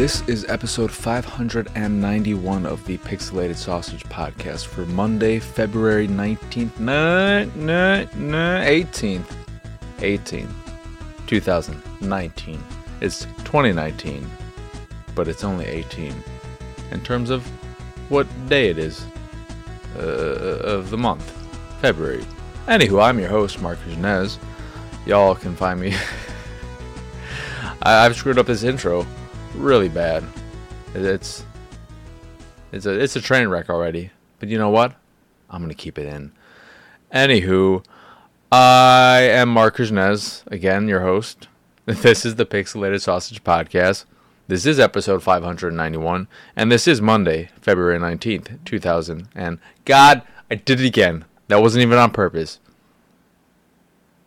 this is episode 591 of the Pixelated Sausage Podcast for Monday, February 19th, no, no, no, 18th, 18th, 2019. It's 2019, but it's only 18 in terms of what day it is uh, of the month, February. Anywho, I'm your host, Marc Janez. Y'all can find me. I, I've screwed up this intro really bad. It's it's a it's a train wreck already. But you know what? I'm gonna keep it in. Anywho, I am Marc Kuznez, again your host. This is the Pixelated Sausage Podcast. This is episode 591, and this is Monday, February 19th, 2000. And God, I did it again. That wasn't even on purpose.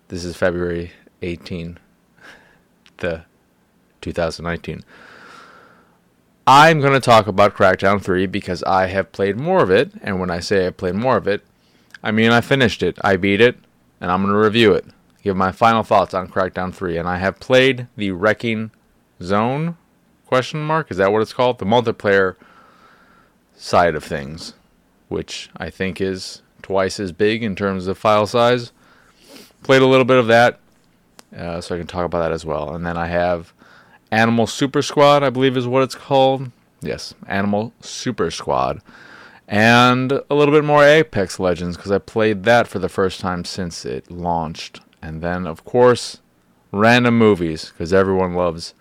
This is February 18, the 2019. I'm going to talk about Crackdown 3 because I have played more of it, and when I say I played more of it, I mean I finished it, I beat it, and I'm going to review it, give my final thoughts on Crackdown 3, and I have played the Wrecking Zone question mark, is that what it's called? The multiplayer side of things, which I think is twice as big in terms of file size. Played a little bit of that, uh, so I can talk about that as well. And then I have Animal Super Squad, I believe is what it's called. Yes, Animal Super Squad. And a little bit more Apex Legends because I played that for the first time since it launched. And then, of course, random movies because everyone loves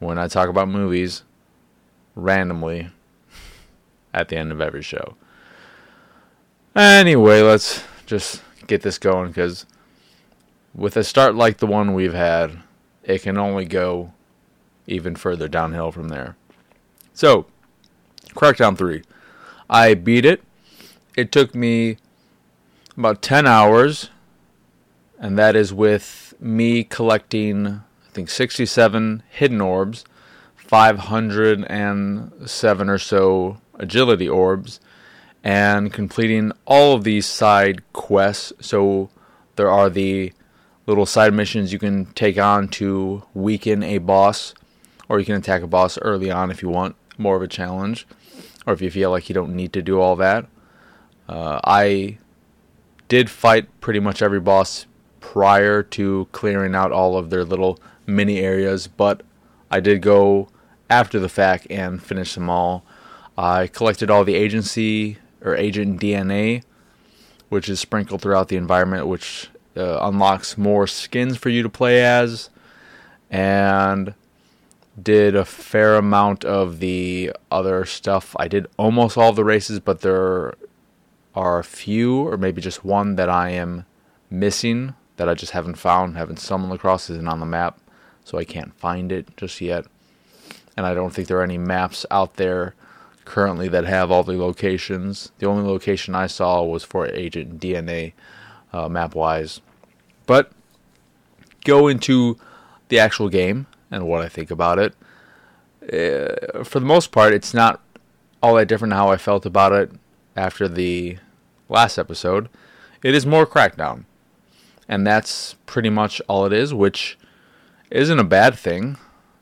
when I talk about movies randomly at the end of every show. Anyway, let's just get this going because with a start like the one we've had, it can only go even further downhill from there. So, Crackdown 3. I beat it. It took me about 10 hours, and that is with me collecting, I think, 67 hidden orbs, 507 or so agility orbs, and completing all of these side quests. So, there are the little side missions you can take on to weaken a boss, or you can attack a boss early on if you want more of a challenge, or if you feel like you don't need to do all that. Uh, I did fight pretty much every boss prior to clearing out all of their little mini areas, but I did go after the fact and finish them all. I collected all the agency or agent DNA, which is sprinkled throughout the environment, which uh, unlocks more skins for you to play as, and did a fair amount of the other stuff. I did almost all the races, but there are a few, or maybe just one, that I am missing that I just haven't found, haven't stumbled across, isn't on the map, so I can't find it just yet. And I don't think there are any maps out there currently that have all the locations. The only location I saw was for Agent DNA uh, map wise. But go into the actual game and what I think about it. Uh, for the most part, it's not all that different how I felt about it after the last episode. It is more Crackdown. And that's pretty much all it is, which isn't a bad thing.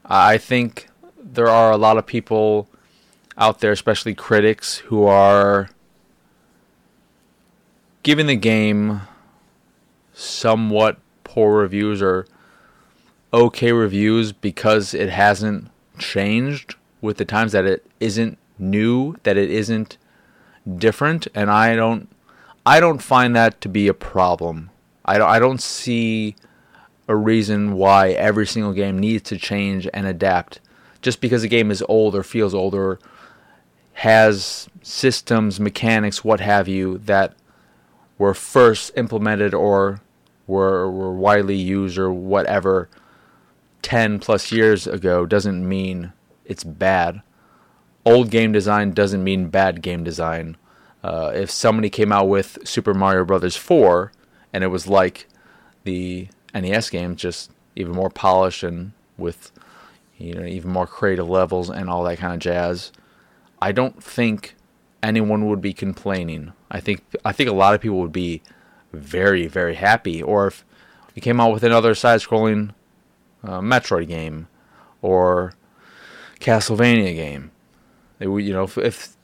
I think there are a lot of people out there, especially critics, who are giving the game somewhat poor reviews or okay reviews because it hasn't changed with the times that it isn't new, that it isn't different, and I don't I don't find that to be a problem. I don't I don't see a reason why every single game needs to change and adapt just because a game is old or feels older has systems, mechanics, what have you that were first implemented or were were widely used or whatever 10 plus years ago doesn't mean it's bad. Old game design doesn't mean bad game design. Uh, if somebody came out with Super Mario Brothers 4 and it was like the NES game, just even more polished and with you know even more creative levels and all that kind of jazz, I don't think anyone would be complaining. I think I think a lot of people would be very very happy. Or if you came out with another side-scrolling uh, Metroid game, or Castlevania game. They, you know, if, if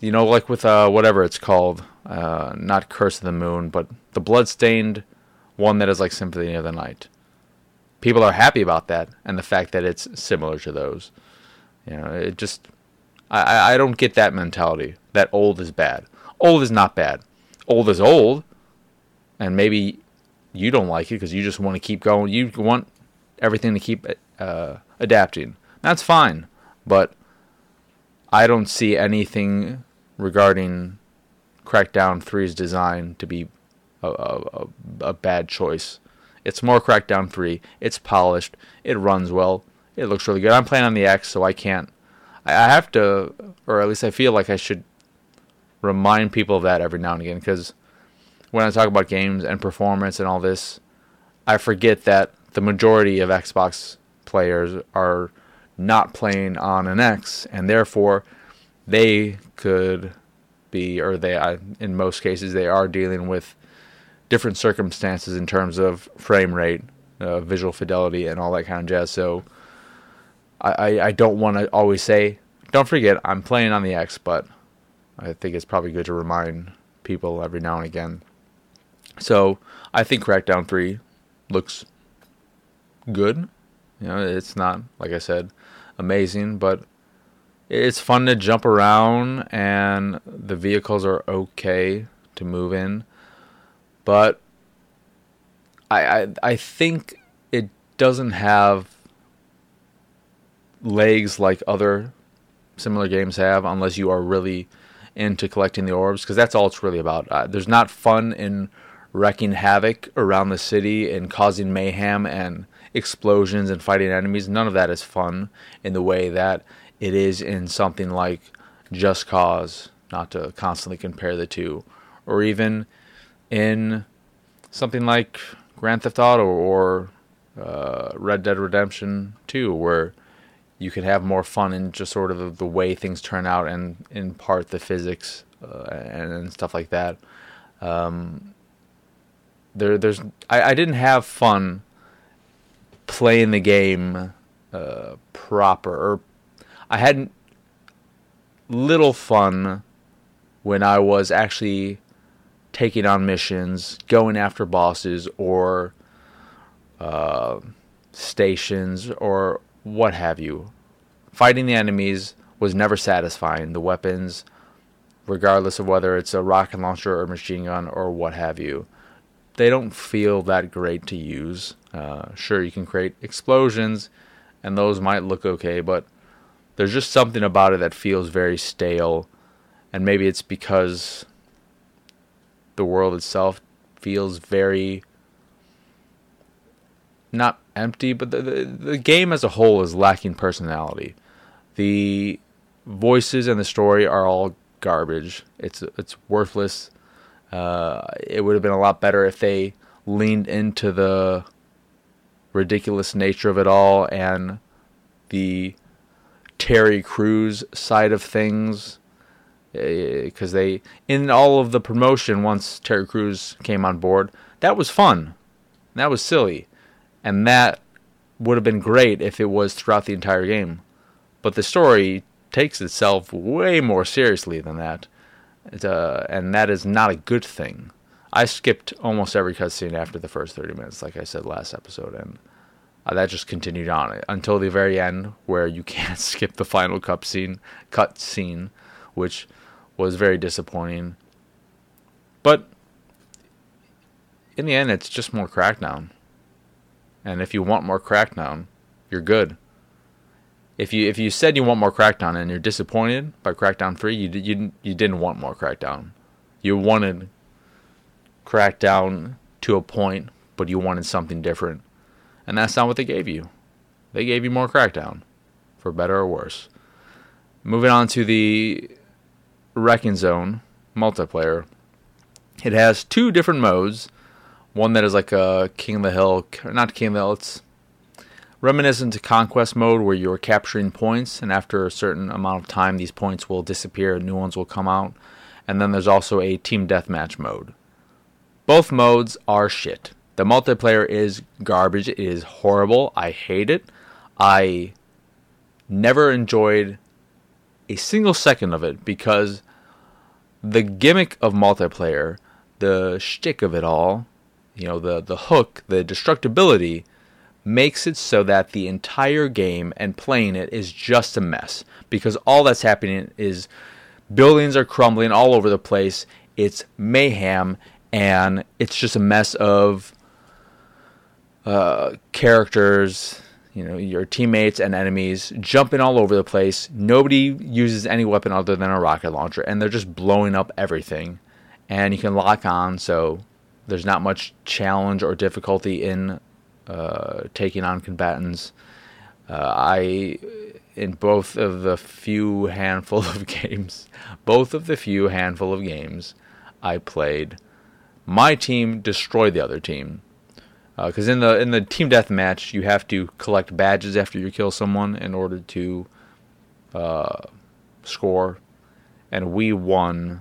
you know, like with uh, whatever it's called, uh, not Curse of the Moon, but the Bloodstained one that is like Symphony of the Night. People are happy about that and the fact that it's similar to those. You know, it just I, I don't get that mentality that old is bad. Old is not bad. Old is old, and maybe you don't like it because you just want to keep going. You want everything to keep uh, adapting. That's fine, but I don't see anything regarding Crackdown 3's design to be a, a, a bad choice. It's more Crackdown 3. It's polished. It runs well. It looks really good. I'm playing on the X, so I can't. I have to, or at least I feel like I should remind people of that every now and again because when I talk about games and performance and all this, I forget that the majority of Xbox players are not playing on an X, and therefore they could be, or they, in most cases, they are dealing with different circumstances in terms of frame rate, uh, visual fidelity, and all that kind of jazz. So I, I, I don't want to always say, don't forget, I'm playing on the X, but I think it's probably good to remind people every now and again. So I think Crackdown 3 looks good. You know, it's not, like I said, amazing, but it's fun to jump around and the vehicles are okay to move in. But I I, I think it doesn't have legs like other similar games have unless you are really into collecting the orbs because that's all it's really about. Uh, there's not fun in wrecking havoc around the city and causing mayhem and explosions and fighting enemies. None of that is fun in the way that it is in something like Just Cause, not to constantly compare the two, or even in something like Grand Theft Auto or uh, Red Dead Redemption 2, where you can have more fun in just sort of the way things turn out and in part the physics uh, and, and, stuff like that. Um, there, there's I, I didn't have fun playing the game uh, proper, or I had little fun when I was actually taking on missions, going after bosses, or uh, stations, or what have you. Fighting the enemies was never satisfying. The weapons, regardless of whether it's a rocket launcher or machine gun or what have you, they don't feel that great to use. Uh, sure, you can create explosions, and those might look okay, but there's just something about it that feels very stale. And maybe it's because the world itself feels very not empty, but the, the, the game as a whole is lacking personality. The voices and the story are all garbage. It's it's worthless. Uh, it would have been a lot better if they leaned into the ridiculous nature of it all and the Terry Crews side of things because eh, they in all of the promotion once Terry Crews came on board that was fun. That was silly. And that would have been great if it was throughout the entire game. But the story takes itself way more seriously than that. Uh, and that is not a good thing I skipped almost every cutscene after the first 30 minutes like I said last episode and uh, that just continued on until the very end, where you can't skip the final cup scene, cut scene, which was very disappointing. But in the end, it's just more Crackdown. And if you want more Crackdown, you're good. If you if you said you want more Crackdown and you're disappointed by Crackdown three, you you you didn't want more Crackdown. You wanted Crackdown to a point, but you wanted something different. And that's not what they gave you. They gave you more Crackdown, for better or worse. Moving on to the Wrecking Zone multiplayer. It has two different modes. One that is like a King of the Hill, not King of the Hill, it's reminiscent to Conquest mode where you're capturing points, and after a certain amount of time, these points will disappear and new ones will come out. And then there's also a Team Deathmatch mode. Both modes are shit. The multiplayer is garbage. It is horrible. I hate it. I never enjoyed a single second of it because the gimmick of multiplayer, the shtick of it all, you know, the, the hook, the destructibility, makes it so that the entire game and playing it is just a mess because all that's happening is buildings are crumbling all over the place. It's mayhem and it's just a mess of uh, characters, you know, your teammates and enemies jumping all over the place. Nobody uses any weapon other than a rocket launcher, and they're just blowing up everything. And you can lock on, so there's not much challenge or difficulty in uh, taking on combatants. Uh, I, in both of the few handful of games, both of the few handful of games I played, my team destroyed the other team. Because uh, in the in the team deathmatch, you have to collect badges after you kill someone in order to uh, score, and we won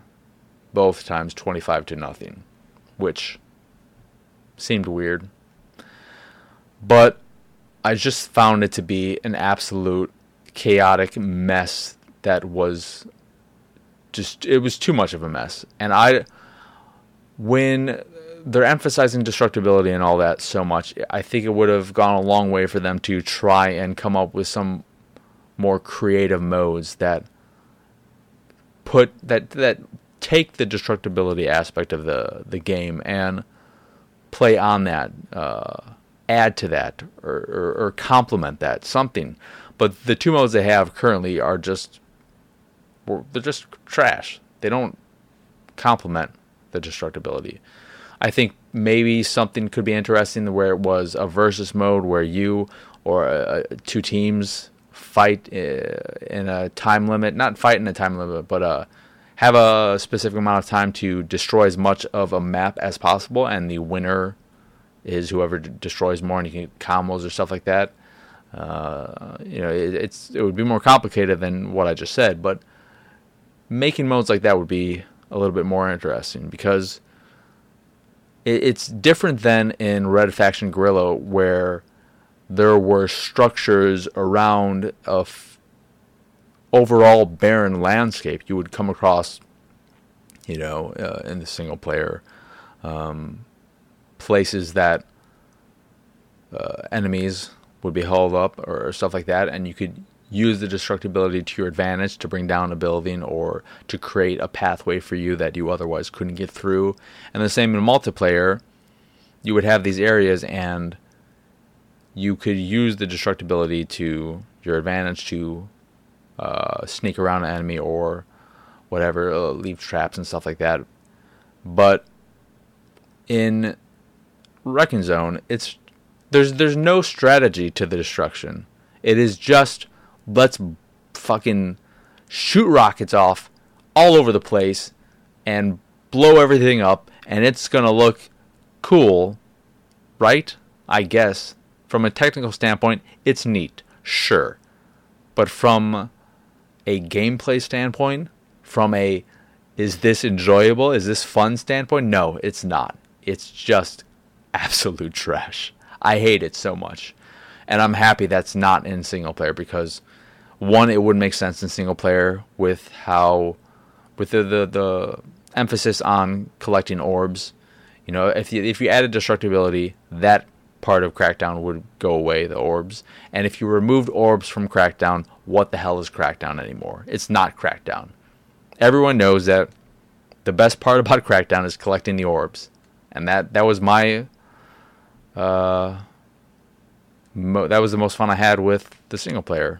both times twenty five to nothing, which seemed weird. But I just found it to be an absolute chaotic mess that was just it was too much of a mess. And I when they're emphasizing destructibility and all that so much, I think it would have gone a long way for them to try and come up with some more creative modes that put that that take the destructibility aspect of the the game and play on that uh, add to that or, or, or complement that something. But the two modes they have currently are just they're just trash. They don't complement the destructibility. I think maybe something could be interesting where it was a versus mode where you or uh, two teams fight uh, in a time limit, not fight in a time limit, but uh, have a specific amount of time to destroy as much of a map as possible, and the winner is whoever d- destroys more, and you can combos or stuff like that. Uh, you know, it, it's it would be more complicated than what I just said, but making modes like that would be a little bit more interesting because it, it's different than in Red Faction Guerrilla where there were structures around a f- overall barren landscape. You would come across, you know, uh, in the single player. Um, places that uh, enemies would be held up or stuff like that, and you could use the destructibility to your advantage to bring down a building or to create a pathway for you that you otherwise couldn't get through. And the same in multiplayer, you would have these areas and you could use the destructibility to your advantage to uh, sneak around an enemy or whatever, uh, leave traps and stuff like that. But in Wrecking Zone, it's there's there's no strategy to the destruction. It is just let's fucking shoot rockets off all over the place and blow everything up and it's going to look cool, right? I guess from a technical standpoint, it's neat. Sure. But from a gameplay standpoint, from a is this enjoyable? Is this fun standpoint? No, it's not. It's just absolute trash. I hate it so much. And I'm happy that's not in single player because one, it wouldn't make sense in single player with how with the the, the emphasis on collecting orbs. You know, if you if you added destructibility, that part of Crackdown would go away, the orbs. And if you removed orbs from Crackdown, what the hell is Crackdown anymore? It's not Crackdown. Everyone knows that the best part about Crackdown is collecting the orbs. And that that was my uh, mo- that was the most fun I had with the single player.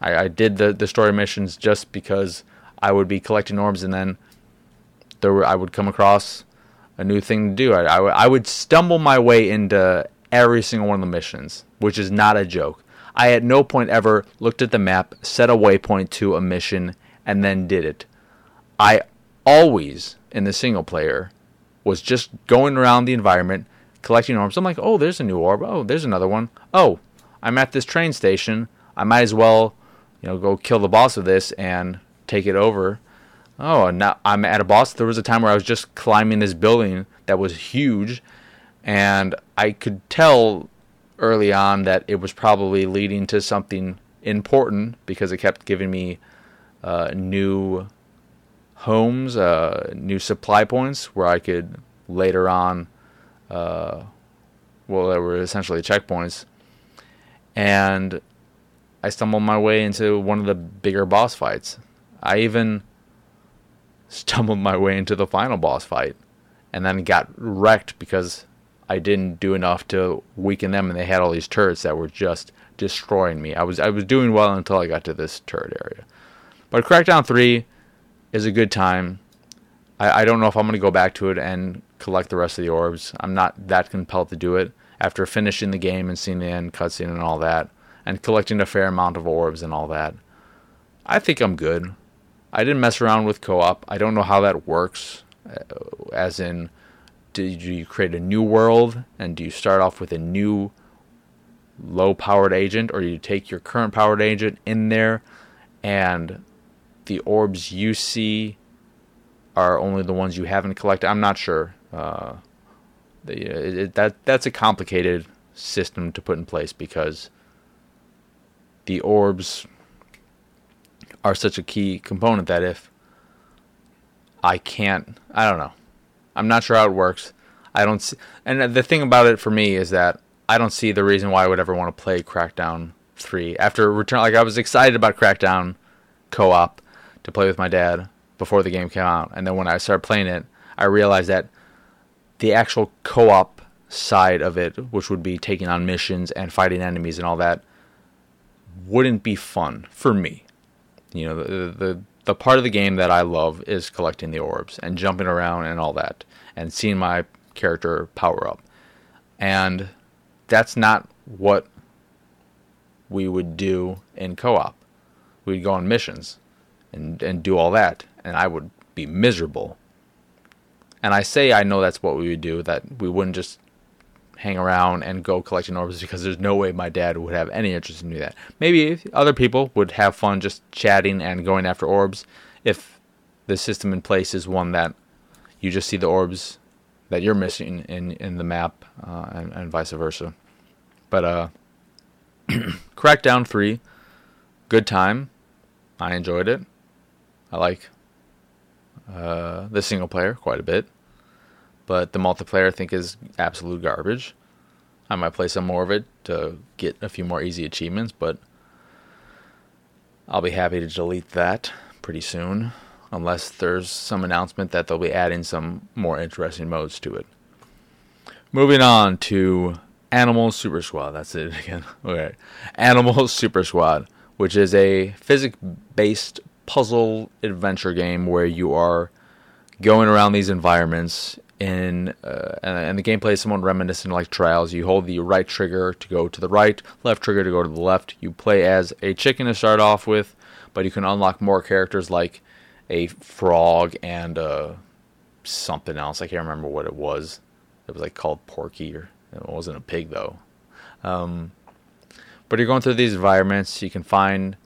I, I did the, the story missions just because I would be collecting orbs and then there were, I would come across a new thing to do. I, I, I would stumble my way into every single one of the missions, which is not a joke. I at no point ever looked at the map, set a waypoint to a mission, and then did it. I always, in the single player, was just going around the environment, collecting orbs. I'm like, oh, there's a new orb. Oh, there's another one. Oh, I'm at this train station. I might as well, you know, go kill the boss of this and take it over. Oh, now I'm at a boss. There was a time where I was just climbing this building that was huge, and I could tell early on that it was probably leading to something important because it kept giving me uh, new homes, uh, new supply points where I could later on, uh, well, they were essentially checkpoints. And I stumbled my way into one of the bigger boss fights. I even stumbled my way into the final boss fight and then got wrecked because I didn't do enough to weaken them and they had all these turrets that were just destroying me. I was I was doing well until I got to this turret area. But Crackdown 3 is a good time. I, I don't know if I'm going to go back to it and collect the rest of the orbs. I'm not that compelled to do it after finishing the game and seeing the end cutscene and all that, and collecting a fair amount of orbs and all that. I think I'm good. I didn't mess around with co op. I don't know how that works, uh, as in, do you create a new world and do you start off with a new low powered agent, or do you take your current powered agent in there and the orbs you see are only the ones you haven't collected. I'm not sure. Uh, the, it, that that's a complicated system to put in place because the orbs are such a key component that if I can't, I don't know. I'm not sure how it works. I don't see, and the thing about it for me is that I don't see the reason why I would ever want to play Crackdown 3 after return like I was excited about Crackdown co-op to play with my dad before the game came out. And then when I started playing it, I realized that the actual co-op side of it, which would be taking on missions and fighting enemies and all that, wouldn't be fun for me. You know, the the the part of the game that I love is collecting the orbs and jumping around and all that and seeing my character power up. And that's not what we would do in co-op. We'd go on missions and and do all that, and I would be miserable. And I say I know that's what we would do, that we wouldn't just hang around and go collecting orbs because there's no way my dad would have any interest in doing that. Maybe other people would have fun just chatting and going after orbs if the system in place is one that you just see the orbs that you're missing in in the map uh, and, and vice versa. But uh, Crackdown 3, good time. I enjoyed it. I like uh, the single player quite a bit, but the multiplayer I think is absolute garbage. I might play some more of it to get a few more easy achievements, but I'll be happy to delete that pretty soon, unless there's some announcement that they'll be adding some more interesting modes to it. Moving on to Animal Super Squad. That's it again. Okay. Animal Super Squad, which is a physics based puzzle adventure game where you are going around these environments in uh, and the gameplay is somewhat reminiscent like trials. You hold the right trigger to go to the right left trigger to go to the left. You play as a chicken to start off with but you can unlock more characters like a frog and uh, something else. I can't remember what it was. It was like called porky or it wasn't a pig though. Um, but you're going through these environments. You can find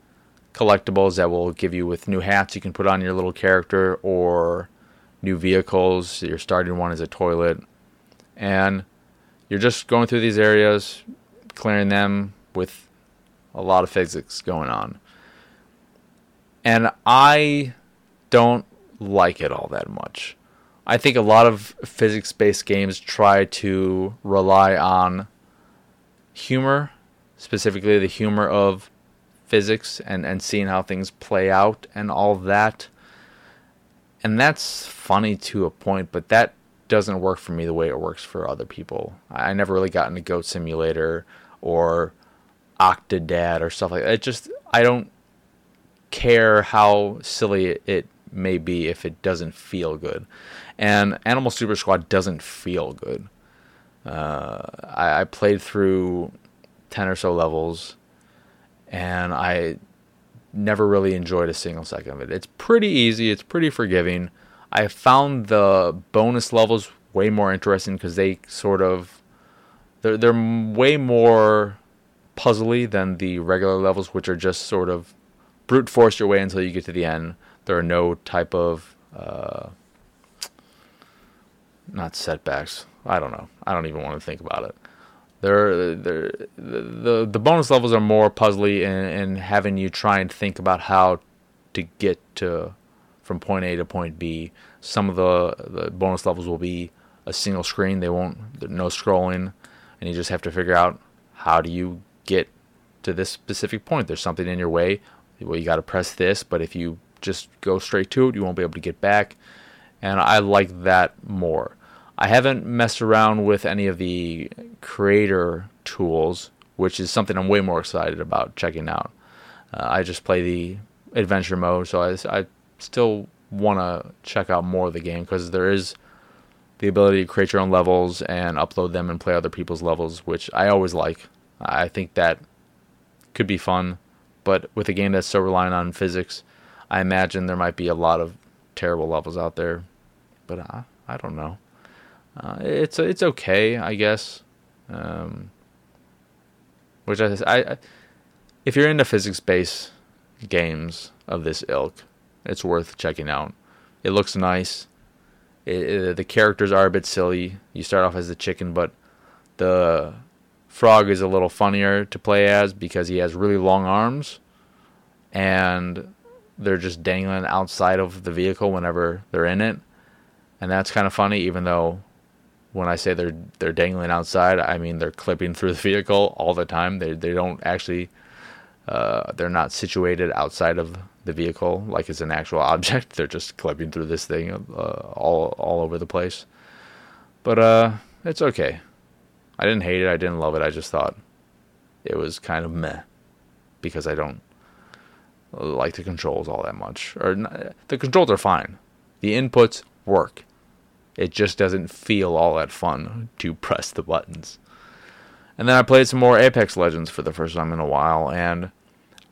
collectibles that will give you with new hats you can put on your little character or new vehicles. Your starting one is a toilet. And you're just going through these areas, clearing them with a lot of physics going on. And I don't like it all that much. I think a lot of physics based games try to rely on humor, specifically the humor of physics and, and seeing how things play out and all that. And that's funny to a point, but that doesn't work for me the way it works for other people. I never really got into Goat Simulator or Octodad or stuff like that. It just, I don't care how silly it may be if it doesn't feel good. And Animal Super Squad doesn't feel good. Uh, I, I played through 10 or so levels and I never really enjoyed a single second of it. It's pretty easy, it's pretty forgiving. I found the bonus levels way more interesting because they sort of they're they're way more puzzly than the regular levels, which are just sort of brute force your way until you get to the end. There are no type of uh, not setbacks. I don't know. I don't even want to think about it. They're, they're, the, the bonus levels are more puzzly and, and having you try and think about how to get to from point A to point B. Some of the, the bonus levels will be a single screen. They won't no scrolling, and you just have to figure out how do you get to this specific point. There's something in your way. Well, you got to press this, but if you just go straight to it, you won't be able to get back. And I like that more. I haven't messed around with any of the creator tools, which is something I'm way more excited about checking out. Uh, I just play the adventure mode, so I, I still want to check out more of the game because there is the ability to create your own levels and upload them and play other people's levels, which I always like. I think that could be fun, but with a game that's so reliant on physics, I imagine there might be a lot of terrible levels out there. But I, I don't know. Uh, it's it's okay, I guess. Um, which I, I, if you're into physics-based games of this ilk, it's worth checking out. It looks nice. It, it, the characters are a bit silly. You start off as the chicken, but the frog is a little funnier to play as because he has really long arms, and they're just dangling outside of the vehicle whenever they're in it, and that's kind of funny. Even though when I say they're they're dangling outside, I mean they're clipping through the vehicle all the time. They they don't actually uh, they're not situated outside of the vehicle like it's an actual object. They're just clipping through this thing uh, all all over the place. But uh, it's okay. I didn't hate it. I didn't love it. I just thought it was kind of meh because I don't like the controls all that much. Or the controls are fine. The inputs work. It just doesn't feel all that fun to press the buttons. And then I played some more Apex Legends for the first time in a while, and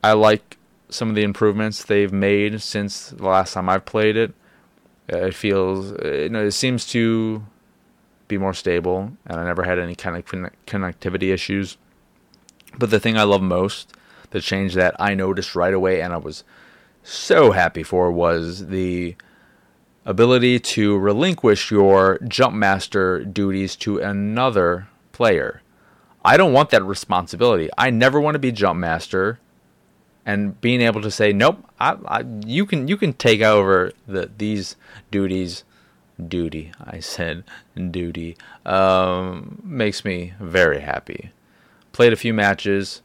I like some of the improvements they've made since the last time I've played it. Uh, it feels, uh, you know, it seems to be more stable, and I never had any kind of connectivity issues. But the thing I love most, the change that I noticed right away, and I was so happy for, was the ability to relinquish your Jumpmaster duties to another player. I don't want that responsibility. I never want to be Jumpmaster and being able to say nope I, I, you can you can take over the these duties. Duty i said. Duty um, makes me very happy. Played a few matches.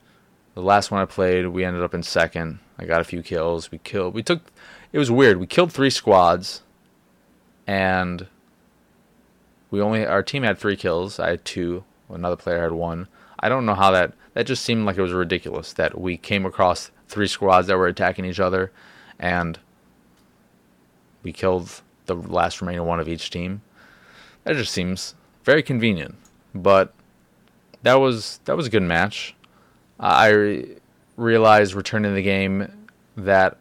The last one i played we ended up in second. I got a few kills. We killed we took it was weird. We killed three squads and we only our team had three kills i had two another player had one i don't know how that that just seemed like it was ridiculous that we came across three squads that were attacking each other, and we killed the last remaining one of each team. That just seems very convenient, but that was that was a good match. I re- realized returning the game that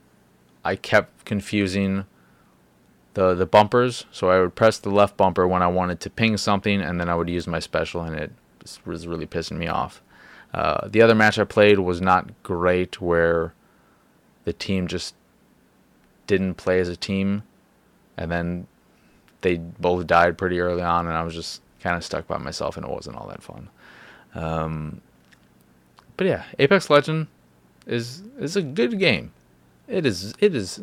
I kept confusing the the bumpers. So I would press the left bumper when I wanted to ping something, and then I would use my special, and it was really pissing me off. Uh, the other match I played was not great, where the team just didn't play as a team, and then they both died pretty early on, and I was just kind of stuck by myself, and it wasn't all that fun. Um, but yeah, Apex Legend is is a good game. It is it is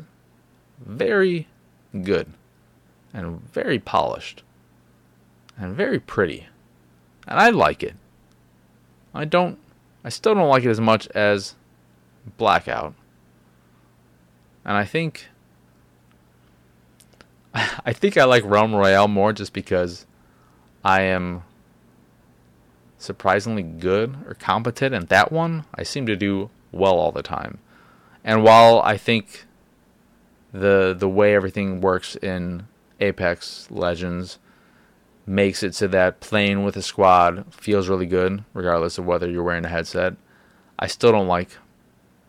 very good and very polished and very pretty, and I like it. I don't. I still don't like it as much as Blackout. And I think. I think I like Realm Royale more just because I am surprisingly good or competent in that one. I seem to do well all the time. And while I think the the way everything works in Apex Legends makes it so that playing with a squad feels really good, regardless of whether you're wearing a headset. I still don't like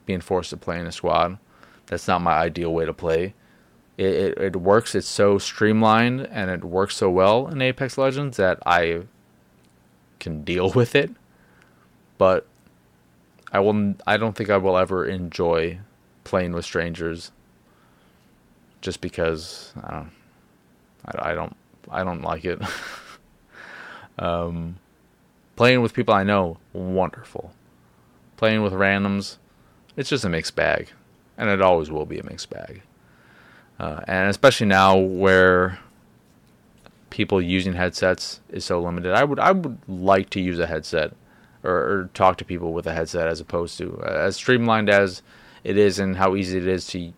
being forced to play in a squad. That's not my ideal way to play. It, it, it works. It's so streamlined and it works so well in Apex Legends that I can deal with it. But I will. I don't think I will ever enjoy playing with strangers. Just because I don't. I, I don't I don't like it. um, Playing with people I know, wonderful. Playing with randoms, it's just a mixed bag. And it always will be a mixed bag. Uh, and especially now where people using headsets is so limited. I would I would like to use a headset or, or talk to people with a headset as opposed to uh, as streamlined as it is and how easy it is to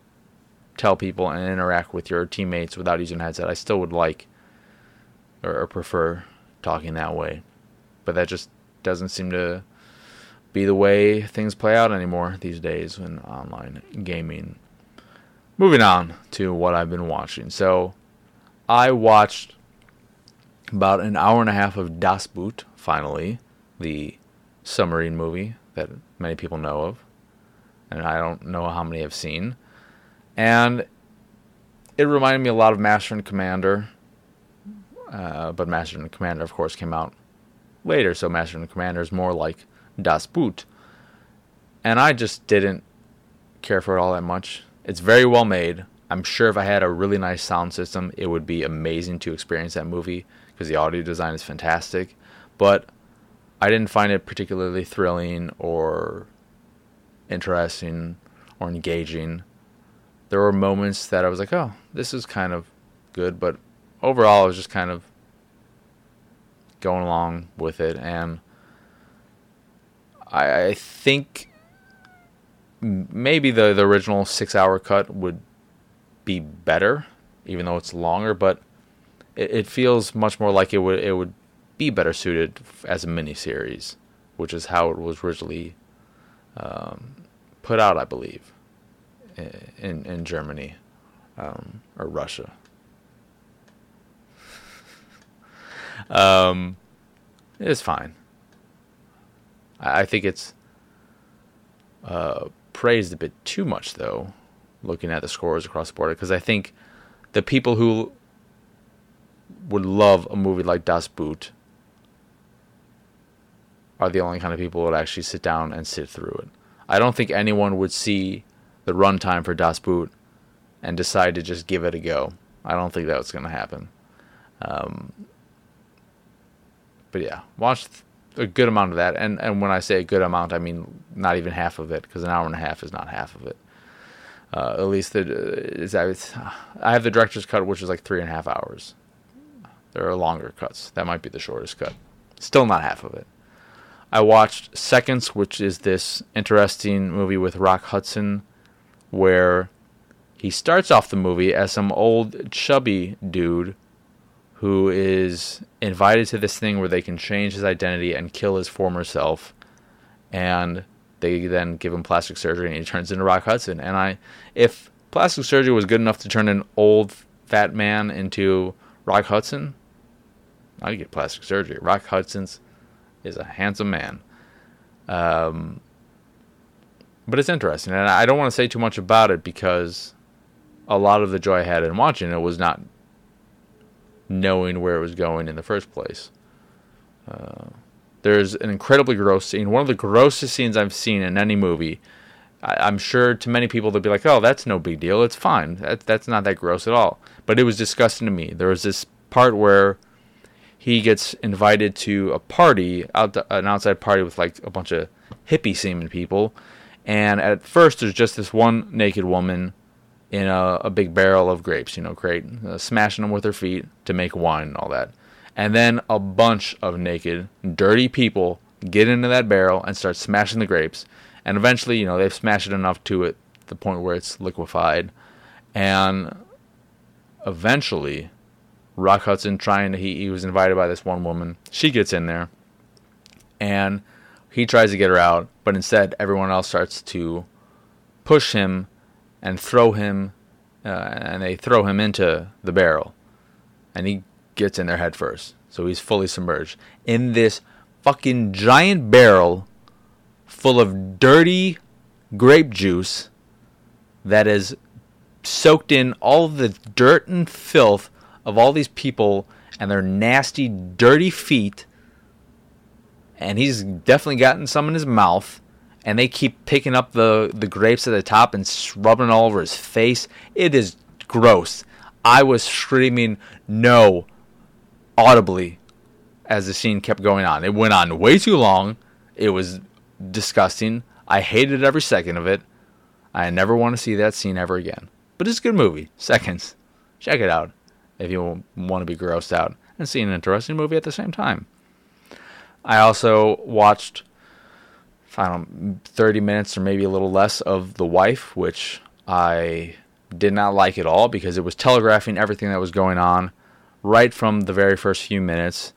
tell people and interact with your teammates without using a headset. I still would like or, prefer talking that way, but that just doesn't seem to be the way things play out anymore these days in online gaming. Moving on to what I've been watching. So, I watched about an hour and a half of Das Boot, finally, the submarine movie that many people know of, and I don't know how many have seen. And it reminded me a lot of Master and Commander, uh, but Master and Commander, of course, came out later, so Master and Commander is more like Das Boot. And I just didn't care for it all that much. It's very well made. I'm sure if I had a really nice sound system, it would be amazing to experience that movie because the audio design is fantastic. But I didn't find it particularly thrilling or interesting or engaging. There were moments that I was like, oh, this is kind of good, but overall, I was just kind of going along with it. And I, I think maybe the, the original six hour cut would be better, even though it's longer, but it, it feels much more like it would it would be better suited as a miniseries, which is how it was originally um, put out, I believe, in in Germany um, or Russia. um, it's fine. I, I think it's uh, praised a bit too much, though, looking at the scores across the board, because I think the people who would love a movie like Das Boot are the only kind of people who would actually sit down and sit through it. I don't think anyone would see the runtime for Das Boot and decide to just give it a go. I don't think that's going to happen. Um, but yeah, watch a good amount of that, and and when I say a good amount, I mean not even half of it, because an hour and a half is not half of it. Uh, at least the is I have the director's cut, which is like three and a half hours. There are longer cuts. That might be the shortest cut. Still not half of it. I watched Seconds, which is this interesting movie with Rock Hudson, where he starts off the movie as some old chubby dude who is invited to this thing where they can change his identity and kill his former self. And they then give him plastic surgery and he turns into Rock Hudson. And I if plastic surgery was good enough to turn an old fat man into Rock Hudson, I'd get plastic surgery. Rock Hudson's is a handsome man. Um, but it's interesting, and I don't want to say too much about it because a lot of the joy I had in watching it was not knowing where it was going in the first place. Uh, there's an incredibly gross scene, one of the grossest scenes I've seen in any movie. I, am sure to many people they'll be like, "Oh, that's no big deal. It's fine. That, that's not that gross at all." But it was disgusting to me. There was this part where he gets invited to a party, out an outside party with like a bunch of hippie seeming people. And at first, there's just this one naked woman in a, a big barrel of grapes, you know, crate, uh, smashing them with her feet to make wine and all that. And then a bunch of naked, dirty people get into that barrel and start smashing the grapes. And eventually, you know, they've smashed it enough to it, the point where it's liquefied. And eventually, Rock Hudson trying to, he, he was invited by this one woman. She gets in there and he tries to get her out, but instead everyone else starts to push him and throw him, uh, and they throw him into the barrel. And he gets in there head first. So he's fully submerged in this fucking giant barrel full of dirty grape juice that is soaked in all the dirt and filth of all these people and their nasty, dirty feet. And he's definitely gotten some in his mouth. And they keep picking up the, the grapes at the top and rubbing it all over his face. It is gross. I was screaming no audibly as the scene kept going on. It went on way too long. It was disgusting. I hated every second of it. I never want to see that scene ever again. But it's a good movie. Seconds. Check it out if you want to be grossed out and see an interesting movie at the same time. I also watched I don't know, 30 minutes or maybe a little less of The Wife, which I did not like at all because it was telegraphing everything that was going on right from the very first few minutes.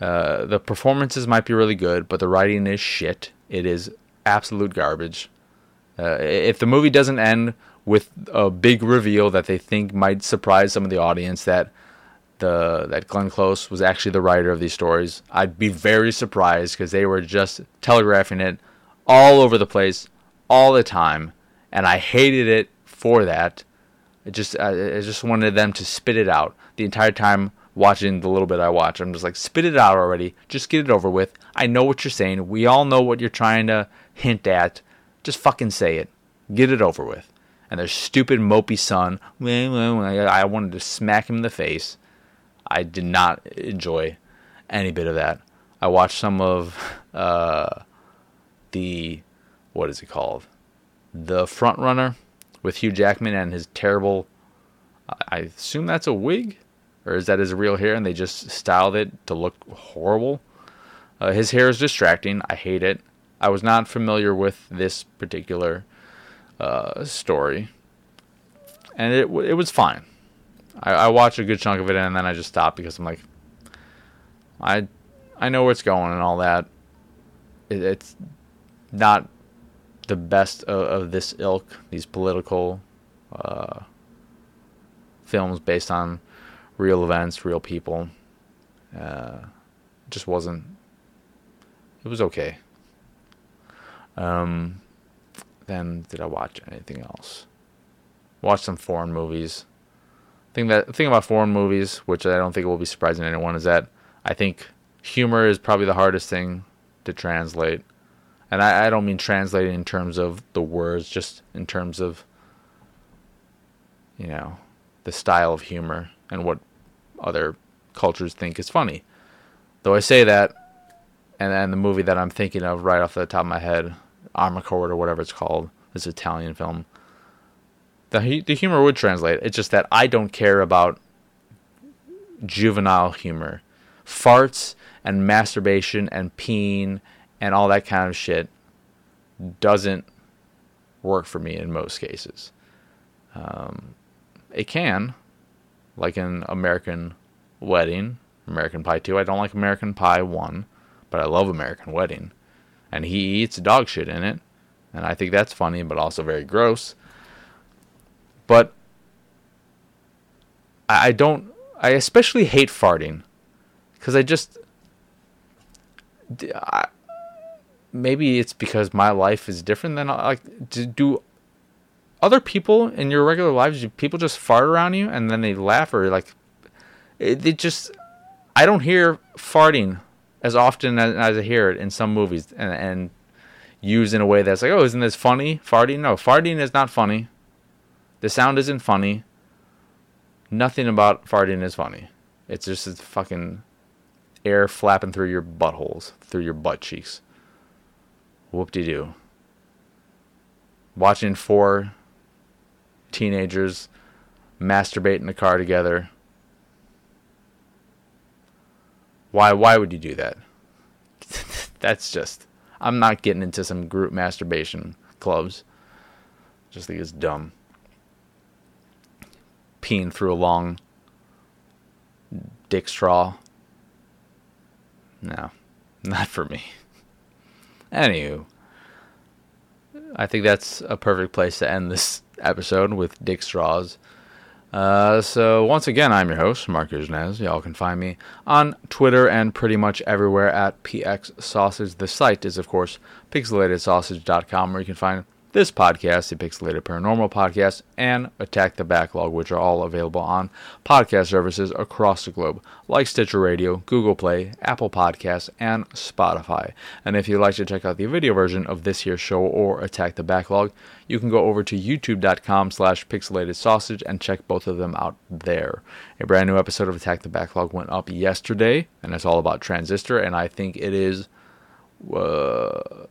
Uh, the performances might be really good, but the writing is shit. It is absolute garbage. Uh, if the movie doesn't end with a big reveal that they think might surprise some of the audience that the that Glenn Close was actually the writer of these stories, I'd be very surprised because they were just telegraphing it all over the place all the time, and I hated it for that. Just I, I just wanted them to spit it out the entire time watching the little bit I watch. I'm just like, spit it out already. Just get it over with. I know what you're saying. We all know what you're trying to hint at. Just fucking say it. Get it over with. And their stupid mopey son, I wanted to smack him in the face. I did not enjoy any bit of that. I watched some of uh, the what is it called? The Front Runner with Hugh Jackman and his terrible. I assume that's a wig, or is that his real hair? And they just styled it to look horrible. Uh, his hair is distracting. I hate it. I was not familiar with this particular uh, story, and it it was fine. I, I a good chunk of it and then I just stopped because I'm like, I I know where it's going and all that. It, it's not the best of, of, this ilk. These political uh, films based on real events, real people. Uh, just wasn't. It was okay. Um, then did I watch anything else? Watched some foreign movies thing that thing about foreign movies, which I don't think will be surprising to anyone, is that I think humor is probably the hardest thing to translate. And I, I don't mean translating in terms of the words, just in terms of you know the style of humor and what other cultures think is funny. Though I say that, and then the movie that I'm thinking of right off the top of my head, Amarcord or whatever it's called, this Italian film the the humor would translate. It's just that I don't care about juvenile humor, farts and masturbation and peeing and all that kind of shit doesn't work for me in most cases. Um, it can, like in American Wedding, American Pie 2. I don't like American Pie 1, but I love American Wedding. And he eats dog shit in it. And I think that's funny, but also very gross. But I don't. I especially hate farting because I just. I, maybe it's because my life is different than like do other people in your regular lives do people just fart around you and then they laugh or like it, it just i don't hear farting as often as, as i hear it in some movies and, and used in a way that's like oh isn't this funny farting no farting is not funny the sound isn't funny. Nothing about farting is funny. It's just fucking air flapping through your buttholes, through your butt cheeks. Whoop de doo. Watching four teenagers masturbate in the car together. Why why would you do that? That's just I'm not getting into some group masturbation clubs. Just think it's dumb peeing through a long dick straw. No, not for me. Anywho, I think that's a perfect place to end this episode with dick straws. Uh, so once again, I'm your host, Marcus Nez. Y'all can find me on Twitter and pretty much everywhere at PX Sausage. The site is, of course, pixelatedsausage.com, where you can find this podcast, the Pixelated Paranormal Podcast, and Attack the Backlog, which are all available on podcast services across the globe, like Stitcher Radio, Google Play, Apple Podcasts, and Spotify. And if you'd like to check out the video version of this here show or Attack the Backlog, you can go over to youtube.com slash pixelated sausage and check both of them out there. A brand new episode of Attack the Backlog went up yesterday, and it's all about Transistor, and I think it is, uh,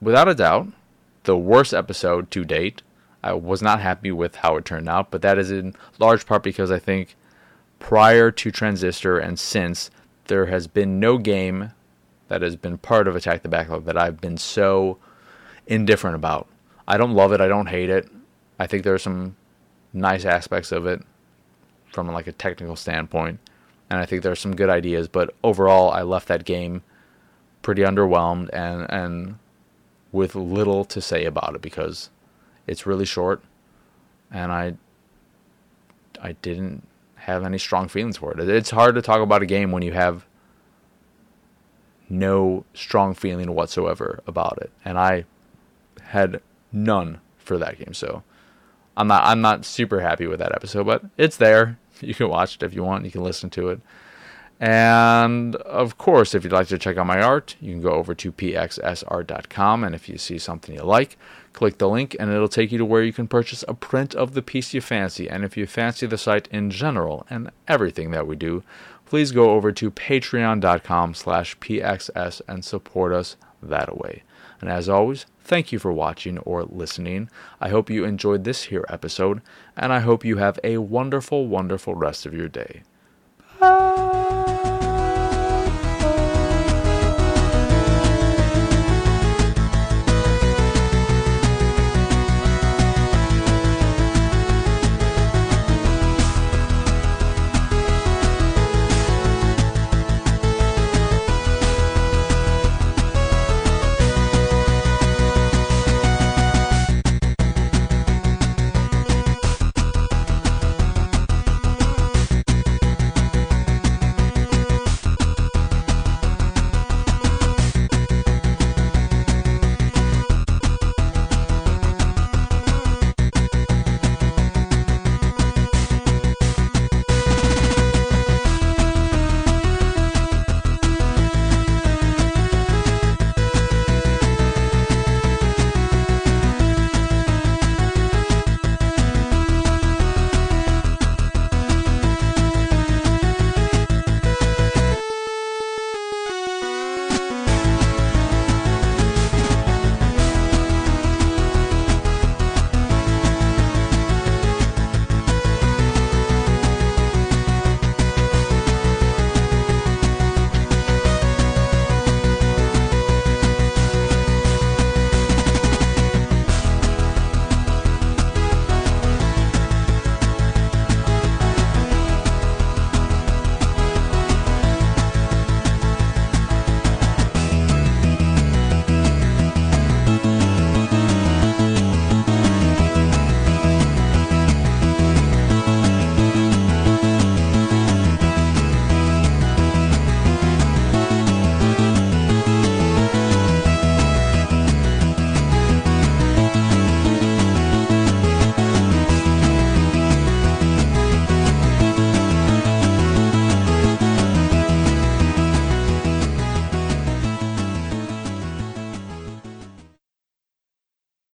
without a doubt, the worst episode to date. I was not happy with how it turned out, but that is in large part because I think prior to Transistor and since, there has been no game that has been part of Attack the Backlog that I've been so indifferent about. I don't love it, I don't hate it. I think there are some nice aspects of it from like a technical standpoint, and I think there are some good ideas, but overall I left that game pretty underwhelmed and and with little to say about it because it's really short and I I didn't have any strong feelings for it. It's hard to talk about a game when you have no strong feeling whatsoever about it. And I had none for that game. So I'm not I'm not super happy with that episode, but it's there. You can watch it if you want. You can listen to it. And of course, if you'd like to check out my art, you can go over to pxsart.com. And if you see something you like, click the link and it'll take you to where you can purchase a print of the piece you fancy. And if you fancy the site in general and everything that we do, please go over to patreon.com slash pxs and support us that way. And as always, thank you for watching or listening. I hope you enjoyed this here episode, and I hope you have a wonderful, wonderful rest of your day.